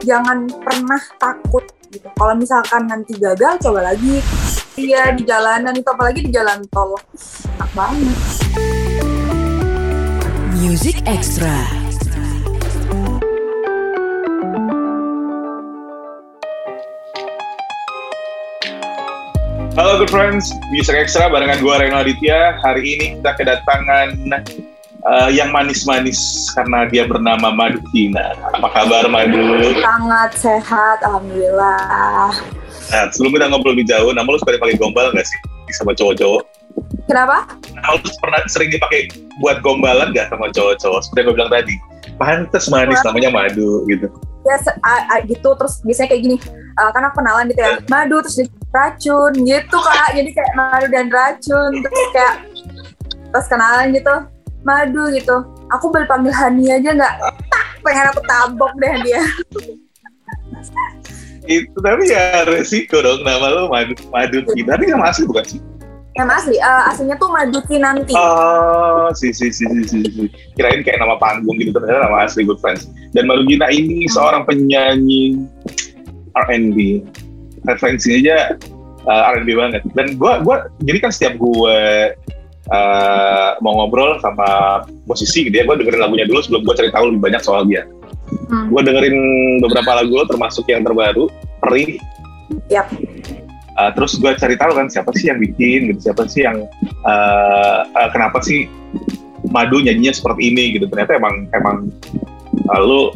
jangan pernah takut gitu. Kalau misalkan nanti gagal coba lagi. Iya di jalanan itu apalagi di jalan tol. Enak banget. Music Extra. Halo good friends, Music Extra barengan gue Reno Aditya. Hari ini kita kedatangan uh, yang manis-manis karena dia bernama Madu Kina. Apa kabar Madu? sangat sehat alhamdulillah Nah, sebelum kita ngobrol lebih jauh, nama lu suka dipakai gombal nggak sih sama cowok-cowok? kenapa Nama lu pernah sering dipakai buat gombalan nggak sama cowok-cowok? Seperti yang gue bilang tadi, pantes manis namanya Madu gitu. ya a- gitu terus biasanya kayak gini uh, kan aku kenalan gitu ya madu terus racun gitu kak jadi kayak madu dan racun terus kayak terus kenalan gitu madu gitu aku boleh panggil Hani aja nggak tak pengen aku tabok deh dia Itu tapi ya resiko dong nama lu Madu Madu. Tapi nama asli bukan sih? yang asli uh, aslinya tuh madu kinanti Oh, si si si si si. Kirain kayak nama panggung gitu ternyata nama asli Good Friends. Dan Marugina ini seorang penyanyi R&B. Referensinya aja uh, R&B banget. Dan gua gua jadi kan setiap gue uh, mau ngobrol sama musisi gitu ya, gue dengerin lagunya dulu sebelum gue cari tahu lebih banyak soal dia. Hmm. Gue dengerin beberapa lagu lo termasuk yang terbaru, Perih. Yap. Uh, terus gue cari tahu kan siapa sih yang bikin gitu siapa sih yang uh, uh, kenapa sih madu nyanyinya seperti ini gitu ternyata emang emang uh, lu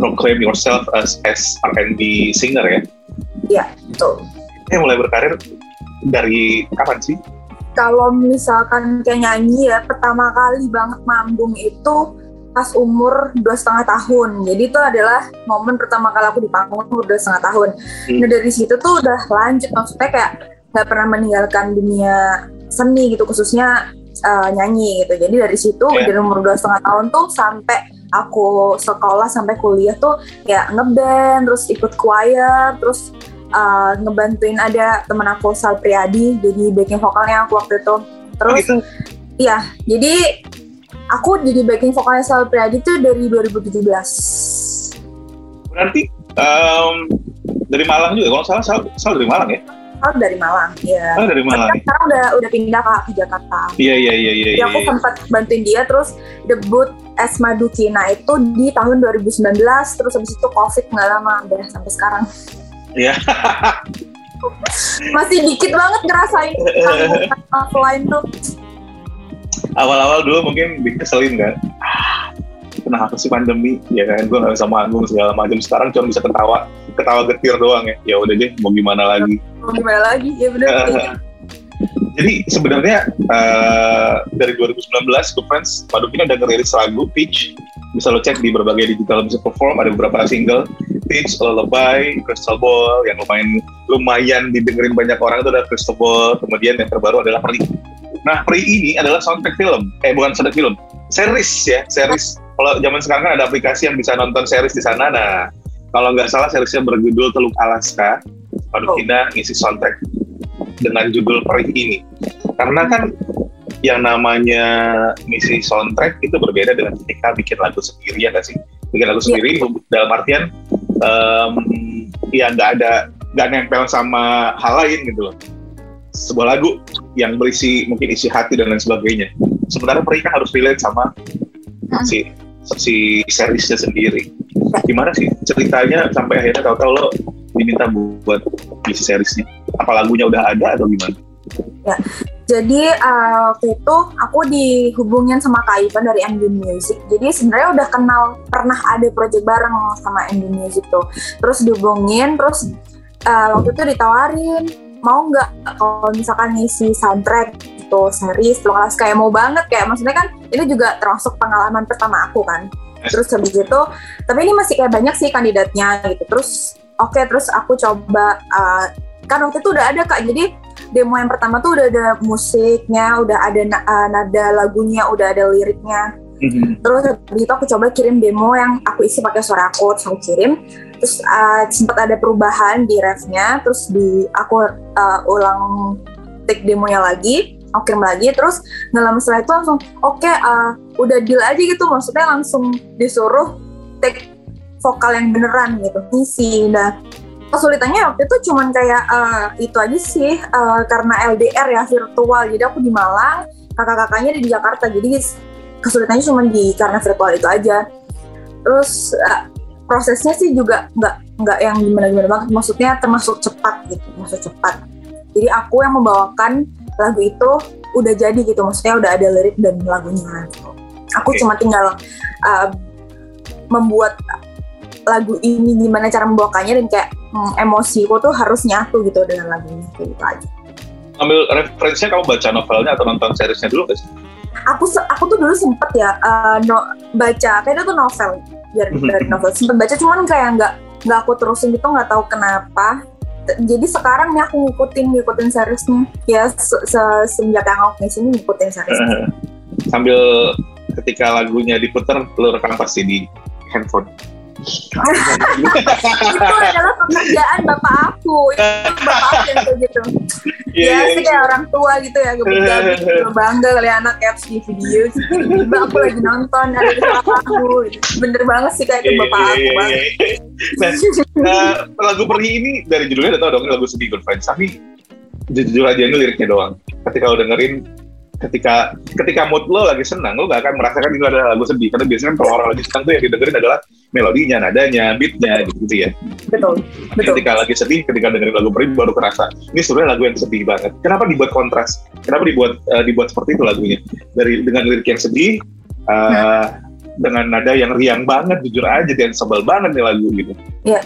proclaim yourself as as R&B singer ya Iya, betul. eh mulai berkarir dari kapan sih kalau misalkan kayak nyanyi ya pertama kali banget manggung itu pas umur dua setengah tahun jadi itu adalah momen pertama kali aku di panggung umur dua setengah tahun Hmm. nah dari situ tuh udah lanjut maksudnya kayak nggak pernah meninggalkan dunia seni gitu khususnya uh, nyanyi gitu jadi dari situ Iya. dari umur dua setengah tahun tuh sampai aku sekolah sampai kuliah tuh ya ngeband terus ikut choir terus uh, ngebantuin ada temen aku Sal Priadi jadi backing vokalnya aku waktu itu. Terus Oh, gitu? iya jadi aku jadi backing vokalnya Sal Priadi tuh dari 2017 berarti um, dari Malang juga? Kalau salah Sal, Sal dari Malang ya? Sal dari Malang ya oh dari Malang. kan sekarang udah udah pindah ke Jakarta. Iya iya iya iya Jadi iya aku sempat bantuin dia terus debut as Madukina itu di tahun 2019 terus habis itu covid nggak lama udah sampai sekarang Iya. masih dikit banget ngerasain offline tuh. Awal-awal dulu mungkin dikeselin kan. Ah, kenapa sih pandemi? Ya kan gue nggak bisa manggung segala macam. Sekarang cuma bisa ketawa ketawa getir doang ya. Ya udah deh mau gimana lagi? Mau gimana lagi? Ya bener. Jadi sebenarnya eh, dari 2019 Good Friends Padukina udah ngerilis lagu Peach. Bisa lo cek di berbagai digital music platform ada beberapa single Peach, Lullaby, Crystal Ball yang lumayan lumayan didengerin banyak orang itu ada Crystal Ball kemudian yang terbaru adalah Peri nah Peri ini adalah soundtrack film. Eh bukan soundtrack film. Series ya series. Kalau zaman sekarang kan ada aplikasi yang bisa nonton series di sana. Nah kalau nggak salah seriesnya berjudul Teluk Alaska. Padukina ngisi soundtrack dengan judul Perih ini. Karena kan yang namanya misi soundtrack itu berbeda dengan ketika bikin lagu sendiri ya nggak sih? Bikin lagu Iya. sendiri dalam artian em, ya nggak ada nggak nempel sama hal lain gitu loh. Sebuah lagu yang berisi mungkin isi hati dan lain sebagainya. Sementara Perih kan harus relate sama si si seriesnya sendiri. Gimana sih ceritanya sampai akhirnya tahu-tahu lo diminta buat isi seriesnya? Apa lagunya udah ada atau gimana Jadi uh, waktu itu aku dihubungin sama Kak Ivan dari MD Music. Jadi sebenarnya udah kenal pernah ada project bareng sama MD Music tuh. Terus dihubungin, terus uh, waktu itu ditawarin mau nggak kalau misalkan ngisi soundtrack itu series lo kayak mau banget kayak maksudnya kan itu juga termasuk pengalaman pertama aku kan terus habis itu tapi ini masih kayak banyak sih kandidatnya gitu terus oke terus aku coba uh, kan waktu itu udah ada kak jadi demo yang pertama tuh udah ada musiknya, udah ada na- uh, nada lagunya, udah ada liriknya. Terus habis itu aku coba kirim demo yang aku isi pakai suara aku, terus aku kirim. Terus uh, sempat ada perubahan di refnya, terus di aku uh, ulang take demonya lagi, aku kirim lagi. Terus nggak lama setelah itu langsung oke uh, udah deal aja gitu, maksudnya langsung disuruh take vokal yang beneran gitu ngisi nah kesulitannya waktu itu cuman kayak uh, itu aja sih uh, karena LDR ya virtual. Jadi aku di Malang kakak-kakaknya di Jakarta. Jadi kesulitannya cuma di karena virtual itu aja. Terus uh, prosesnya sih juga nggak nggak yang gimana gimana banget. Maksudnya termasuk cepat gitu masuk cepat. Jadi aku yang membawakan lagu itu udah jadi gitu. Maksudnya udah ada lirik dan lagunya gitu. aku okay. cuma tinggal uh, membuat lagu ini gimana cara membawakannya dan kayak hmm, emosiku tuh harus nyatu gitu dengan lagunya kayak gitu aja. Ambil referensinya kamu baca novelnya atau nonton seriesnya dulu guys? Aku aku tuh dulu sempet ya uh, no, baca kayaknya tuh novel dari, mhm. dari novel. Sempet baca cuman kayak nggak nggak aku terusin gitu nggak tahu kenapa. Jadi sekarang nih aku ngikutin ngikutin seriesnya. Ya se -se semenjak yang aku sini ngikutin seriesnya. Uh, sambil ketika lagunya diputar lu rekam pasti di handphone itu adalah pekerjaan bapak aku. Itu bapak aku yang kayak gitu. Yeah, ya yeah, sih kayak orang tua gitu ya gebet gitu. bangga kali anak apps di video tiba aku lagi nonton ada di aku. Gitu. bener banget sih kayak itu iya, bapak aku iya, banget. nah, uh, lagu pergi ini dari judulnya udah tau dong lagu sedih good friends tapi jujur aja ini liriknya doang. Ketika lo dengerin ketika ketika mood lo lagi senang lo gak akan merasakan itu adalah lagu sedih. Karena biasanya kan kalau orang lagi senang tuh yang didengerin adalah melodinya nadanya beatnya gitu, gitu ya. Betul betul. ketika lagi sedih ketika dengerin lagu perih baru kerasa ini sebenarnya lagu yang sedih banget. Kenapa dibuat kontras? Kenapa dibuat uh, dibuat seperti itu lagunya? Dari dengan lirik yang sedih uh, dengan nada yang riang banget jujur aja dan sebel banget nih lagu gitu. Ya,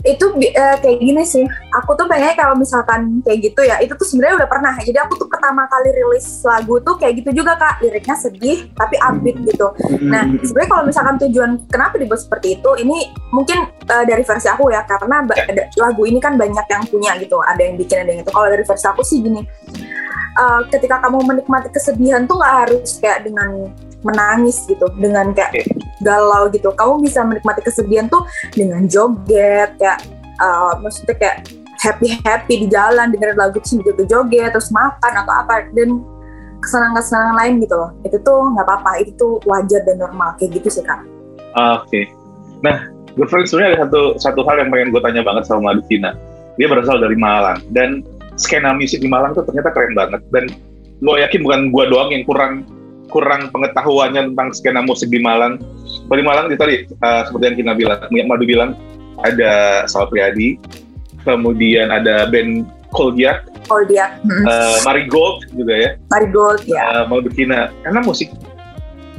itu uh, kayak gini sih. Aku tuh pengen kalau misalkan kayak gitu ya, itu tuh sebenarnya udah pernah. Jadi aku tuh pertama kali rilis lagu tuh kayak gitu juga kak, liriknya sedih tapi upbeat gitu. Nah, sebenarnya kalau misalkan tujuan kenapa dibuat seperti itu, ini mungkin uh, dari versi aku ya, karena ya. lagu ini kan banyak yang punya gitu, ada yang bikin ada yang itu. Kalau dari versi aku sih gini, uh, ketika kamu menikmati kesedihan tuh nggak harus kayak dengan menangis gitu dengan kayak galau gitu. Kamu bisa menikmati kesedihan tuh dengan joget kayak uh, maksudnya kayak happy happy di jalan dengerin lagu terus joget joget terus makan atau apa dan kesenangan-kesenangan lain gitu loh. Itu tuh nggak apa-apa itu tuh wajar dan normal kayak gitu sih kak. Oke. Okay. nah girlfriend sebenarnya ada satu satu hal yang pengen gue tanya banget sama Madukina dia berasal dari Malang dan skena musik di Malang tuh ternyata keren banget. Dan gue yakin bukan gue doang yang kurang kurang pengetahuannya tentang skena musik di Malang. Di Malang itu tadi uh, seperti yang kita bilang, yang Madu bilang ada Sal Priadi, kemudian ada band Koldiak, Koldiak, hmm. uh, Marigold juga ya. Marigold ya. Uh, Kina, karena musik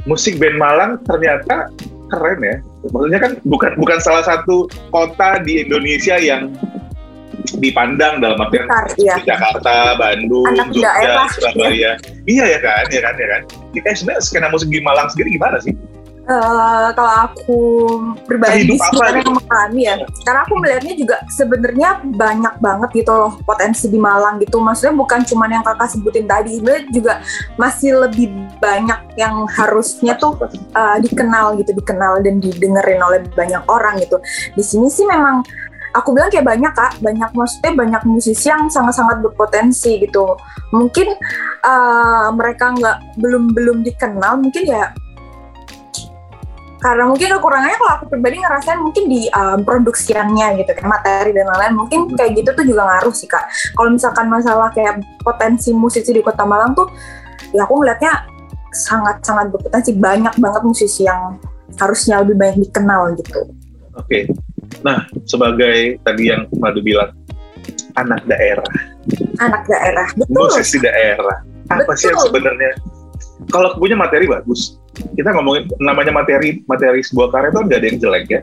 musik band Malang ternyata keren ya. Maksudnya kan bukan bukan salah satu kota di Indonesia yang dipandang dalam artian iya. Jakarta, Bandung, Anak Jogja. Surabaya. iya ya kan, ya kan, ya kan. Kita sebenarnya skena musik di Malang sendiri gimana sih? Uh, kalau aku pribadi sebenarnya gitu? mengalami ya, karena aku melihatnya juga sebenarnya banyak banget gitu loh potensi di Malang gitu. Maksudnya bukan cuma yang kakak sebutin tadi, sebenarnya juga masih lebih banyak yang harusnya tuh uh, dikenal gitu, dikenal dan didengerin oleh banyak orang gitu. Di sini sih memang aku bilang kayak banyak kak banyak maksudnya banyak musisi yang sangat-sangat berpotensi gitu mungkin uh, mereka nggak belum belum dikenal mungkin ya karena mungkin kekurangannya kalau aku pribadi ngerasain mungkin di um, produksiannya gitu kan materi dan lain-lain mungkin hmm. kayak gitu tuh juga ngaruh sih kak kalau misalkan masalah kayak potensi musisi di kota Malang tuh ya aku ngeliatnya sangat-sangat berpotensi banyak banget musisi yang harusnya lebih banyak dikenal gitu. Oke, okay. Nah, sebagai tadi yang Madu bilang, anak daerah. Anak daerah, betul. Musisi daerah. Apa betul. sih yang sebenarnya? Kalau punya materi bagus, kita ngomongin namanya materi materi sebuah karya itu nggak ada yang jelek ya.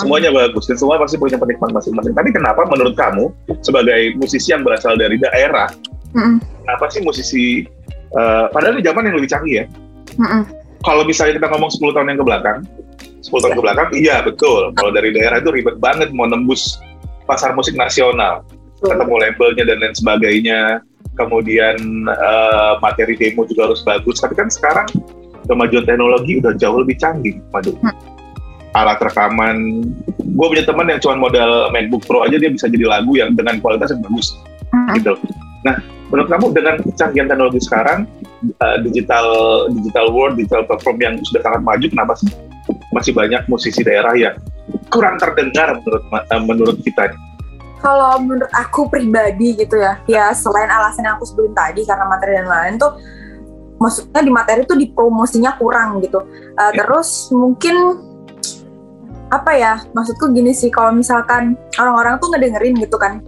Semuanya bagus dan semua pasti punya penikmat masing-masing. Tapi kenapa menurut kamu sebagai musisi yang berasal dari daerah, kenapa sih musisi uh, padahal di zaman yang lebih canggih ya? Kalau misalnya kita ngomong 10 tahun yang ke belakang, 10 tahun ke belakang, iya betul. Kalau dari daerah itu ribet banget mau nembus pasar musik nasional, ketemu labelnya dan lain sebagainya. Kemudian uh, materi demo juga harus bagus. Tapi kan sekarang kemajuan teknologi udah jauh lebih canggih, maju. Hmm. Alat rekaman, gue punya teman yang cuma modal MacBook Pro aja dia bisa jadi lagu yang dengan kualitas yang bagus, hmm. gitu. Nah, menurut kamu dengan kecanggihan teknologi sekarang, uh, digital digital world, digital platform yang sudah sangat maju, kenapa sih masih banyak musisi daerah yang kurang terdengar menurut uh, menurut kita? Kalau menurut aku pribadi gitu ya, ya selain alasan yang aku sebutin tadi karena materi dan lain tuh, maksudnya di materi tuh di promosinya kurang gitu. Uh. Terus mungkin apa ya maksudku gini sih kalau misalkan orang-orang tuh ngedengerin gitu kan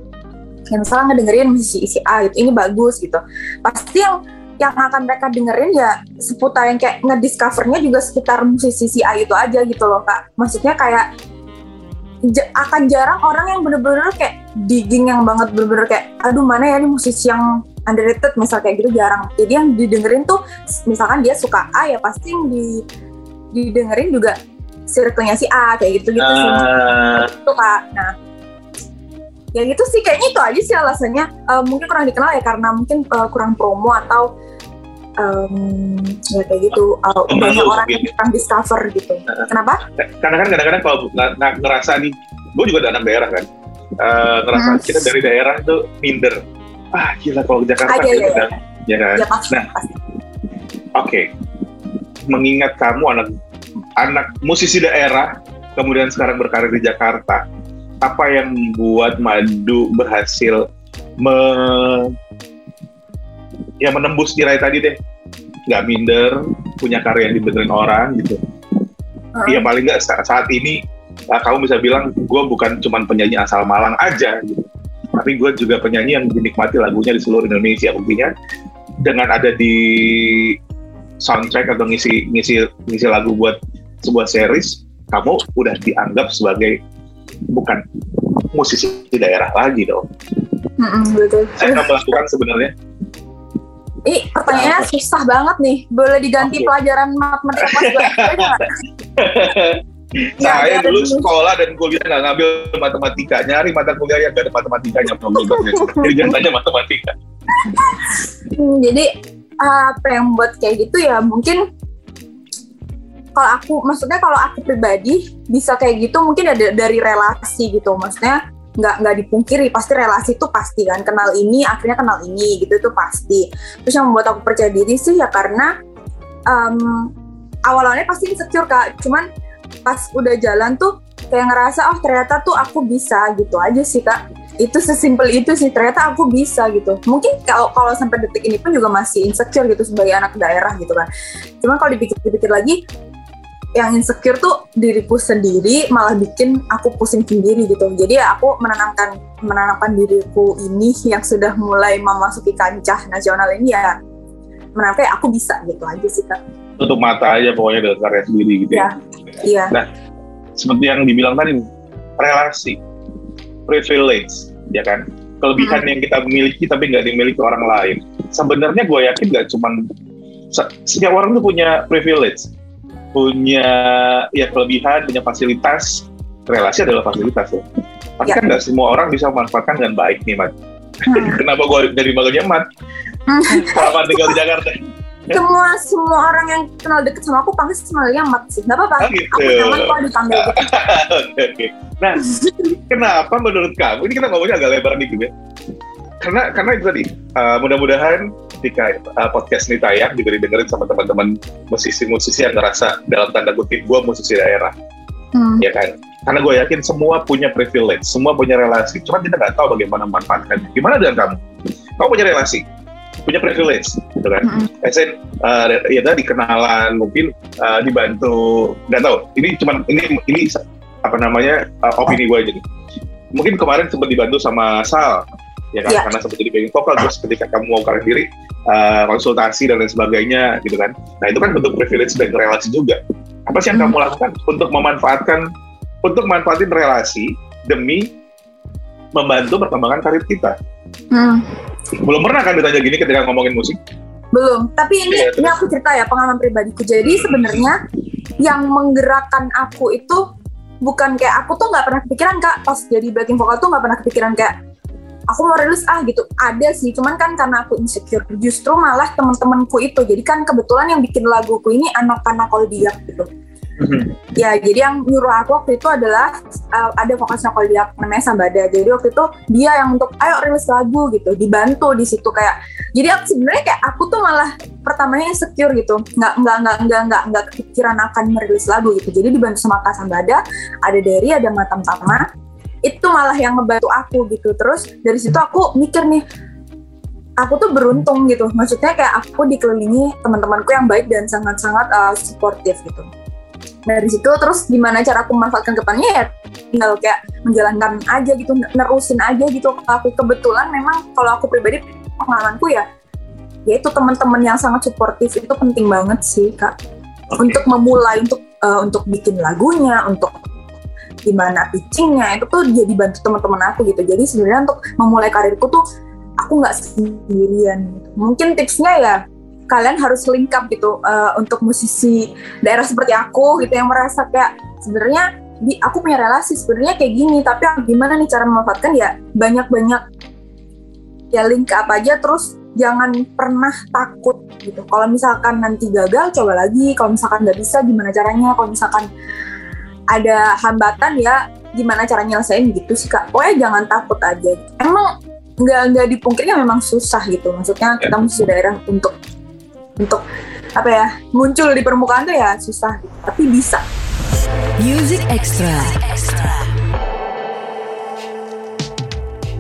yang misalnya ngedengerin musisi isi A gitu ini bagus gitu pasti yang yang akan mereka dengerin ya seputar yang kayak ngediscovernya juga sekitar musisi si A itu aja gitu loh kak maksudnya kayak akan jarang orang yang bener-bener kayak digging yang banget bener-bener kayak aduh mana ya ini musisi yang underrated misal kayak gitu jarang jadi yang didengerin tuh misalkan dia suka A ya pasti yang di didengerin juga circle-nya si A kayak gitu gitu uh. sih ah. itu kak nah ya gitu sih kayaknya itu aja sih alasannya uh, mungkin kurang dikenal ya karena mungkin uh, kurang promo atau um, ya kayak gitu. Uh, banyak orang yang kurang discover gitu. Uh, kenapa? Karena kan kadang-kadang kalau nggak ngerasa nih gue juga anak daerah kan. Uh, ngerasa hmm. kita dari daerah itu minder. Ah gila kalau ke Jakarta ah, iya, gitu iya. kan. ya kan? Ya, pasti, nah oke. Okay. mengingat kamu anak anak musisi daerah kemudian sekarang berkarir di Jakarta apa yang membuat Madu berhasil me ya menembus tirai tadi deh nggak minder punya karya yang dibenerin orang gitu Iya uh. paling nggak saat, saat ini uh, kamu bisa bilang gue bukan cuma penyanyi asal Malang aja gitu tapi gue juga penyanyi yang dinikmati lagunya di seluruh Indonesia buktinya dengan ada di soundtrack atau ngisi ngisi ngisi lagu buat sebuah series kamu udah dianggap sebagai bukan musisi di daerah lagi dong. Mm-mm, betul. Saya akan melakukan sebenarnya. Ih, pertanyaannya susah banget nih. Boleh diganti okay. pelajaran matematika pas Saya ya, dulu sekolah dan kuliah nggak ngambil matematika, nyari mata kuliah yang gak ada matematikanya, jadi jangan tanya matematika. Hmm, jadi apa yang buat kayak gitu ya mungkin kalau aku maksudnya kalau aku pribadi bisa kayak gitu mungkin ada dari relasi gitu maksudnya nggak nggak dipungkiri pasti relasi itu pasti kan kenal ini akhirnya kenal ini gitu itu pasti. Terus yang membuat aku percaya diri sih ya karena um, awal-awalnya pasti insecure kak. Cuman pas udah jalan tuh kayak ngerasa oh ternyata tuh aku bisa gitu aja sih kak. Itu sesimpel itu sih ternyata aku bisa gitu. Mungkin kalau kalau sampai detik ini pun juga masih insecure gitu sebagai anak daerah gitu kan. Cuman kalau dipikir-pikir lagi yang insecure tuh diriku sendiri malah bikin aku pusing sendiri gitu. Jadi ya aku menanamkan menanamkan diriku ini yang sudah mulai memasuki kancah nasional ini ya menanamkan aku bisa gitu aja sih kak. Tutup mata aja pokoknya dengan karya sendiri gitu ya. Iya. Nah, seperti yang dibilang tadi relasi, privilege, ya kan? Kelebihan hmm. yang kita miliki tapi nggak dimiliki orang lain. Sebenarnya gue yakin nggak cuma setiap orang tuh punya privilege punya ya kelebihan, punya fasilitas, relasi adalah fasilitas loh. Tapi ya. kan nggak semua orang bisa memanfaatkan dengan baik nih, Mat. Hmm. Kenapa gue dari makanya Mat? Hmm. Selama tinggal di Jakarta. Semua semua orang yang kenal deket sama aku panggil semuanya Mat sih. Gak apa-apa. Oh, gitu. Aku nyaman kalau dipanggil gitu. Oke, oke. Nah, kenapa menurut kamu, ini kita ngomongnya agak lebar nih ya. Karena karena itu tadi, uh, mudah-mudahan ketika uh, podcast ini tayang juga didengerin sama teman-teman musisi-musisi yang ngerasa dalam tanda kutip gue musisi daerah. Hmm. ya kan? Karena gue yakin semua punya privilege semua punya relasi. Cuma kita nggak tahu bagaimana memanfaatkan gimana dengan kamu? Kamu punya relasi? Punya privilege gitu kan? Hmm. Esen, uh, ya tadi kenalan mungkin uh, dibantu. Nggak tahu. Ini cuma ini ini apa namanya uh, opini gue aja nih. Mungkin kemarin sempat dibantu sama Sal ya kan? Yeah. karena sempat jadi backing vokal terus ketika kamu mau karir diri uh, konsultasi dan lain sebagainya gitu kan? Nah itu kan bentuk privilege dan relasi juga. Apa sih yang hmm. kamu lakukan untuk memanfaatkan untuk manfaatin relasi demi membantu perkembangan karir kita? Hmm. belum pernah kan ditanya gini ketika ngomongin musik? Belum. Tapi ini ya, ini aku cerita ya pengalaman pribadiku. Jadi sebenarnya yang menggerakkan aku itu bukan kayak aku tuh nggak pernah kepikiran kak. Pas jadi backing vokal tuh nggak pernah kepikiran kayak aku mau rilis ah gitu. Ada sih cuman kan karena aku insecure justru malah teman-temanku itu. Jadi kan kebetulan yang bikin laguku ini anak-anak zodiak gitu. Ya jadi yang nyuruh aku waktu itu adalah uh, ada vokalisnya kalau dia namanya Sambada. Jadi waktu itu dia yang untuk ayo rilis lagu gitu. Dibantu di situ kayak jadi aku sebenarnya kayak aku tuh malah pertamanya insecure gitu. Nggak nggak nggak nggak nggak nggak kepikiran akan merilis lagu gitu. Jadi dibantu sama Kak Sambada ada Derry ada Matam Tama itu malah yang ngebantu aku gitu. Terus dari situ aku mikir nih aku tuh beruntung gitu. Maksudnya kayak aku dikelilingi teman-temanku yang baik dan sangat-sangat uh, suportif gitu. Dari situ terus gimana cara aku memanfaatkan depannya ya tinggal kayak menjalankan aja gitu nerusin aja gitu. Aku kebetulan memang kalau aku pribadi pengalamanku ya yaitu teman-teman yang sangat suportif itu penting banget sih kak. Okay. untuk memulai untuk uh, untuk bikin lagunya untuk gimana pitchingnya itu tuh jadi bantu teman-teman aku gitu. Jadi sebenarnya untuk memulai karirku tuh aku nggak sendirian gitu. mungkin tipsnya ya kalian harus link up gitu uh, untuk musisi daerah seperti aku gitu yang merasa kayak sebenarnya di aku punya relasi sebenarnya kayak gini tapi gimana nih cara memanfaatkan? Ya banyak-banyak ya link up aja terus jangan pernah takut gitu. Kalau misalkan nanti gagal coba lagi. Kalau misalkan nggak bisa gimana caranya? Kalau misalkan ada hambatan ya gimana cara nyelesain gitu sih kak. Pokoknya jangan takut aja. Emang nggak nggak dipungkirnya memang susah gitu. Maksudnya kita mesti daerah untuk untuk apa ya muncul di permukaan tuh ya susah tapi bisa. Music Extra.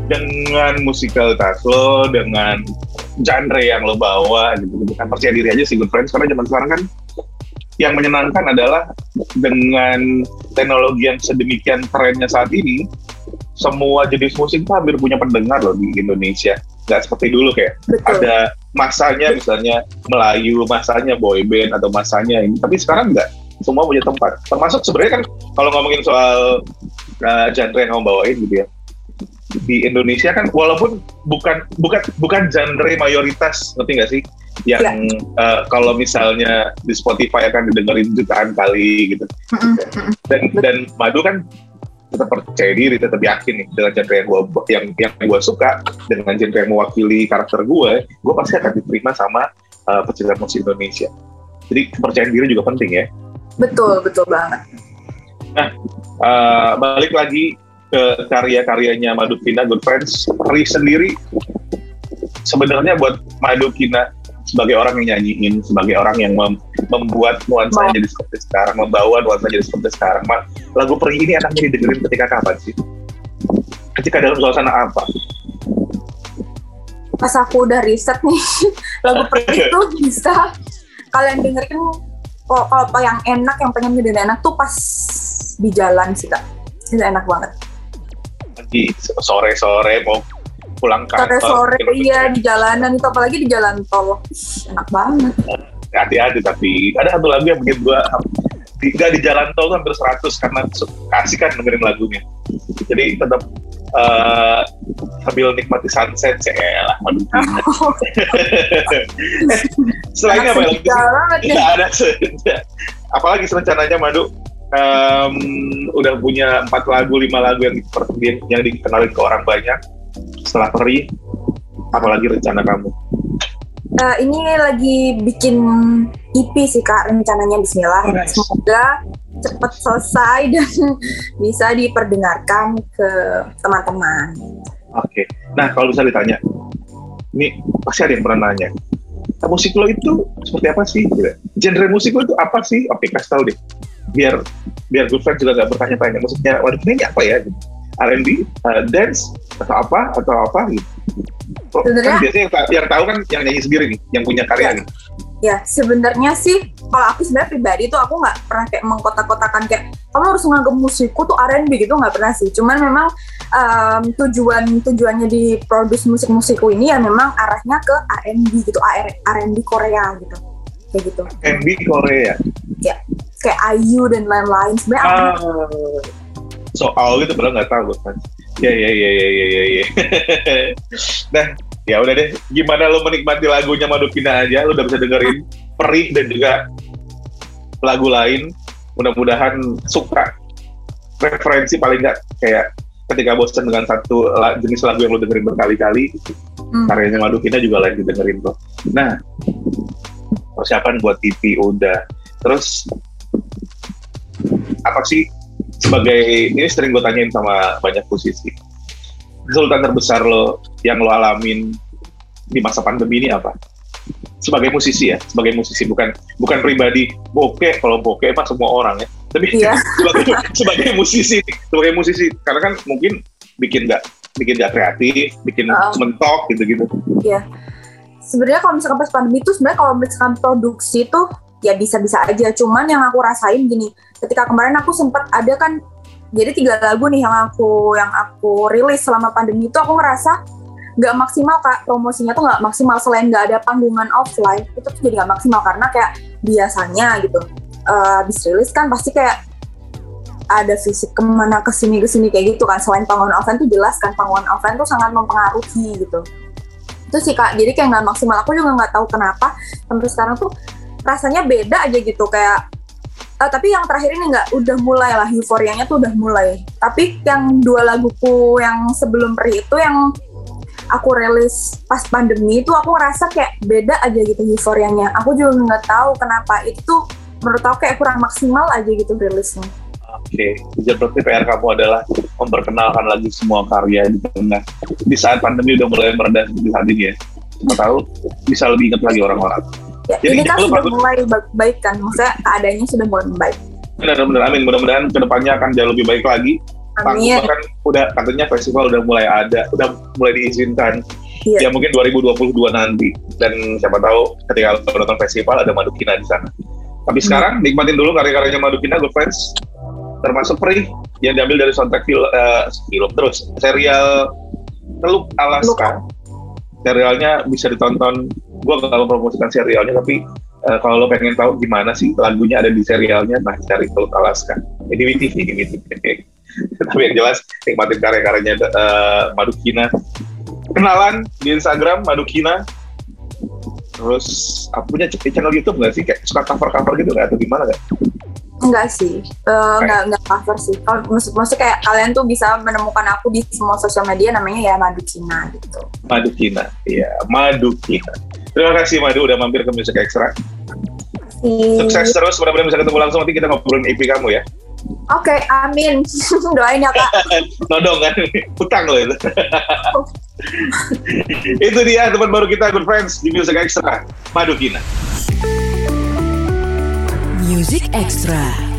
Dengan musikalitas lo dengan genre yang lo bawa gitu, gitu kan percaya diri aja sih good friends. Karena zaman sekarang kan yang menyenangkan adalah dengan teknologi yang sedemikian kerennya saat ini semua jenis musik itu hampir punya pendengar loh di Indonesia nggak seperti dulu kayak Betul. ada masanya misalnya Melayu, masanya boyband atau masanya ini. Tapi sekarang nggak, semua punya tempat. Termasuk sebenarnya kan kalau ngomongin soal uh, genre yang kamu bawain gitu ya. Di Indonesia kan walaupun bukan bukan bukan genre mayoritas, ngerti nggak sih? Yang ya. uh, kalau misalnya di Spotify akan didengerin jutaan kali gitu. Dan dan Madu kan tetap percaya diri, tetap yakin nih dengan genre yang gue yang yang gue suka, dengan genre yang mewakili karakter gue, gue pasti akan diterima sama uh, pecinta musik Indonesia. Jadi kepercayaan diri juga penting ya. Betul, betul banget. Nah, uh, balik lagi ke karya-karyanya Madu Kina, Good Friends. Ri sendiri sebenarnya buat Madu Kina sebagai orang yang nyanyiin, sebagai orang yang mem membuat nuansa jadi seperti sekarang, membawa nuansa jadi seperti sekarang. Ma, lagu Pergi ini enaknya didengerin ketika kapan sih? Ketika dalam suasana apa? Pas aku udah riset nih, lagu Pergi itu bisa kalian dengerin kalau, kalau yang enak, yang pengen ngedengerin enak tuh pas di jalan sih kak. Itu enak banget. Di sore-sore mau pulang kantor. Sore-sore iya di jalanan itu apalagi di jalan tol. Enak banget. Hati-hati tapi ada satu lagu yang bikin gua tidak di jalan tol tuh hampir 100 karena kasih kan dengerin lagunya. Jadi tetap uh, sambil nikmati sunset ya lah madu oh. selain apa lagi tidak ada apalagi rencananya madu um, udah punya empat lagu lima lagu yang yang dikenalin ke orang banyak setelah peri apalagi rencana kamu uh, ini lagi bikin EP sih kak rencananya Bismillah oh, nice. semoga cepat selesai dan bisa diperdengarkan ke teman-teman. Oke, okay. nah kalau bisa ditanya, ini pasti ada yang pernah nanya, musik lo itu seperti apa sih? Genre musik lo itu apa sih? Oke, kasih tahu deh, biar biar good friend juga gak bertanya-tanya musiknya, waduh ini apa ya? R&B, uh, dance, atau apa, atau apa gitu. Oh, kan biasanya yang, yang tahu kan yang nyanyi sendiri nih, yang punya karya ya. nih. Ya, sebenarnya sih kalau aku sebenarnya pribadi tuh aku nggak pernah kayak mengkotak-kotakan kayak kamu harus nganggap musikku tuh R&B gitu nggak pernah sih. Cuman memang um, tujuan tujuannya di produce musik-musikku ini ya memang arahnya ke R&B gitu, R&B Korea gitu. Kayak gitu. R&B Korea. Ya, kayak IU dan lain-lain. Sebenarnya uh, soal gitu padahal nggak tahu kan. Ya ya ya ya ya ya. ya. nah, ya udah deh. Gimana lo menikmati lagunya Madukina aja? Lo udah bisa dengerin Perih dan juga lagu lain. Mudah-mudahan suka. Referensi paling nggak kayak ketika bosan dengan satu jenis lagu yang lo dengerin berkali-kali, hmm. karyanya Madukina juga lagi dengerin tuh. Nah, persiapan buat TV udah. Terus apa sih? Sebagai ini sering gue tanyain sama banyak musisi. Kesulitan terbesar lo yang lo alamin di masa pandemi ini apa? Sebagai musisi ya sebagai musisi bukan bukan pribadi bokeh. Kalau bokeh pak semua orang ya. Tapi Iya. sebagai, sebagai musisi sebagai musisi. Karena kan mungkin bikin nggak bikin nggak kreatif bikin Oh. mentok gitu gitu sebenarnya kalau misalkan pas pandemi itu sebenarnya kalau misalkan produksi tuh ya bisa-bisa aja. Cuman yang aku rasain gini ketika kemarin aku sempat ada kan jadi tiga lagu nih yang aku yang aku rilis selama pandemi itu aku ngerasa nggak maksimal kak. Promosinya tuh nggak maksimal selain nggak ada panggungan offline itu tuh jadi nggak maksimal karena kayak biasanya gitu habis rilis kan pasti kayak ada fisik ke mana ke sini ke sini kayak gitu kan. Selain panggungan offline tuh jelas kan panggungan offline tuh sangat mempengaruhi gitu. Itu sih kak. Jadi kayak nggak maksimal. Aku juga nggak tahu kenapa sampai sekarang tuh rasanya beda aja gitu kayak eh, tapi yang terakhir ini nggak udah mulai lah euforianya tuh udah mulai tapi yang dua laguku yang sebelum peri itu yang aku rilis pas pandemi itu aku ngerasa kayak beda aja gitu euforianya aku juga nggak tahu kenapa itu menurut aku kayak kurang maksimal aja gitu rilisnya Oke, jadi berarti PR kamu adalah memperkenalkan lagi semua karya di tengah di saat pandemi udah mulai meredah seperti saat ini ya. Siapa tahu bisa lebih ingat lagi orang-orang. Ya, Jadi ini kan sudah bagus- mulai ba- baik kan maksudnya keadaannya sudah mulai membaik Benar-benar amin. Mudah-mudahan ke depannya akan jauh lebih baik lagi. Amin bahkan udah katanya festival udah mulai ada, udah mulai diizinkan. Iya. Ya mungkin 2022 nanti. Dan siapa tahu ketika nonton festival ada Madukina di sana. Tapi Hmm. sekarang nikmatin dulu karya-karyanya Madukina, good friends. Termasuk Pri yang diambil dari soundtrack film, eh, film terus serial Teluk Alaska. Serialnya bisa ditonton. Gua gak mau promosikan serialnya, tapi eh, kalau lo pengen tahu gimana sih lagunya ada di serialnya, nah cari Teluk Alaska. Ini WTV, ini WTV. tapi yang jelas nikmatin karya-karyanya eh, Madukina. Kenalan di Instagram Madukina. Terus aku punya channel YouTube nggak sih? Kayak suka cover-cover gitu nggak? Atau gimana nggak? Enggak sih, Eh, enggak enggak cover sih. Kalau maksud maksud kayak kalian tuh bisa menemukan aku di semua sosial media namanya ya Madu Cina gitu. Madukina. Iya, Madukina. Terima kasih Madu udah mampir ke Music Extra. Sukses terus, mudah-mudahan bisa ketemu langsung nanti kita ngobrolin EP kamu ya. Oke, amin. Doain ya kak. Nodong kan, utang loh itu. itu dia teman baru kita, good friends di Music Extra, Madukina. Music Extra.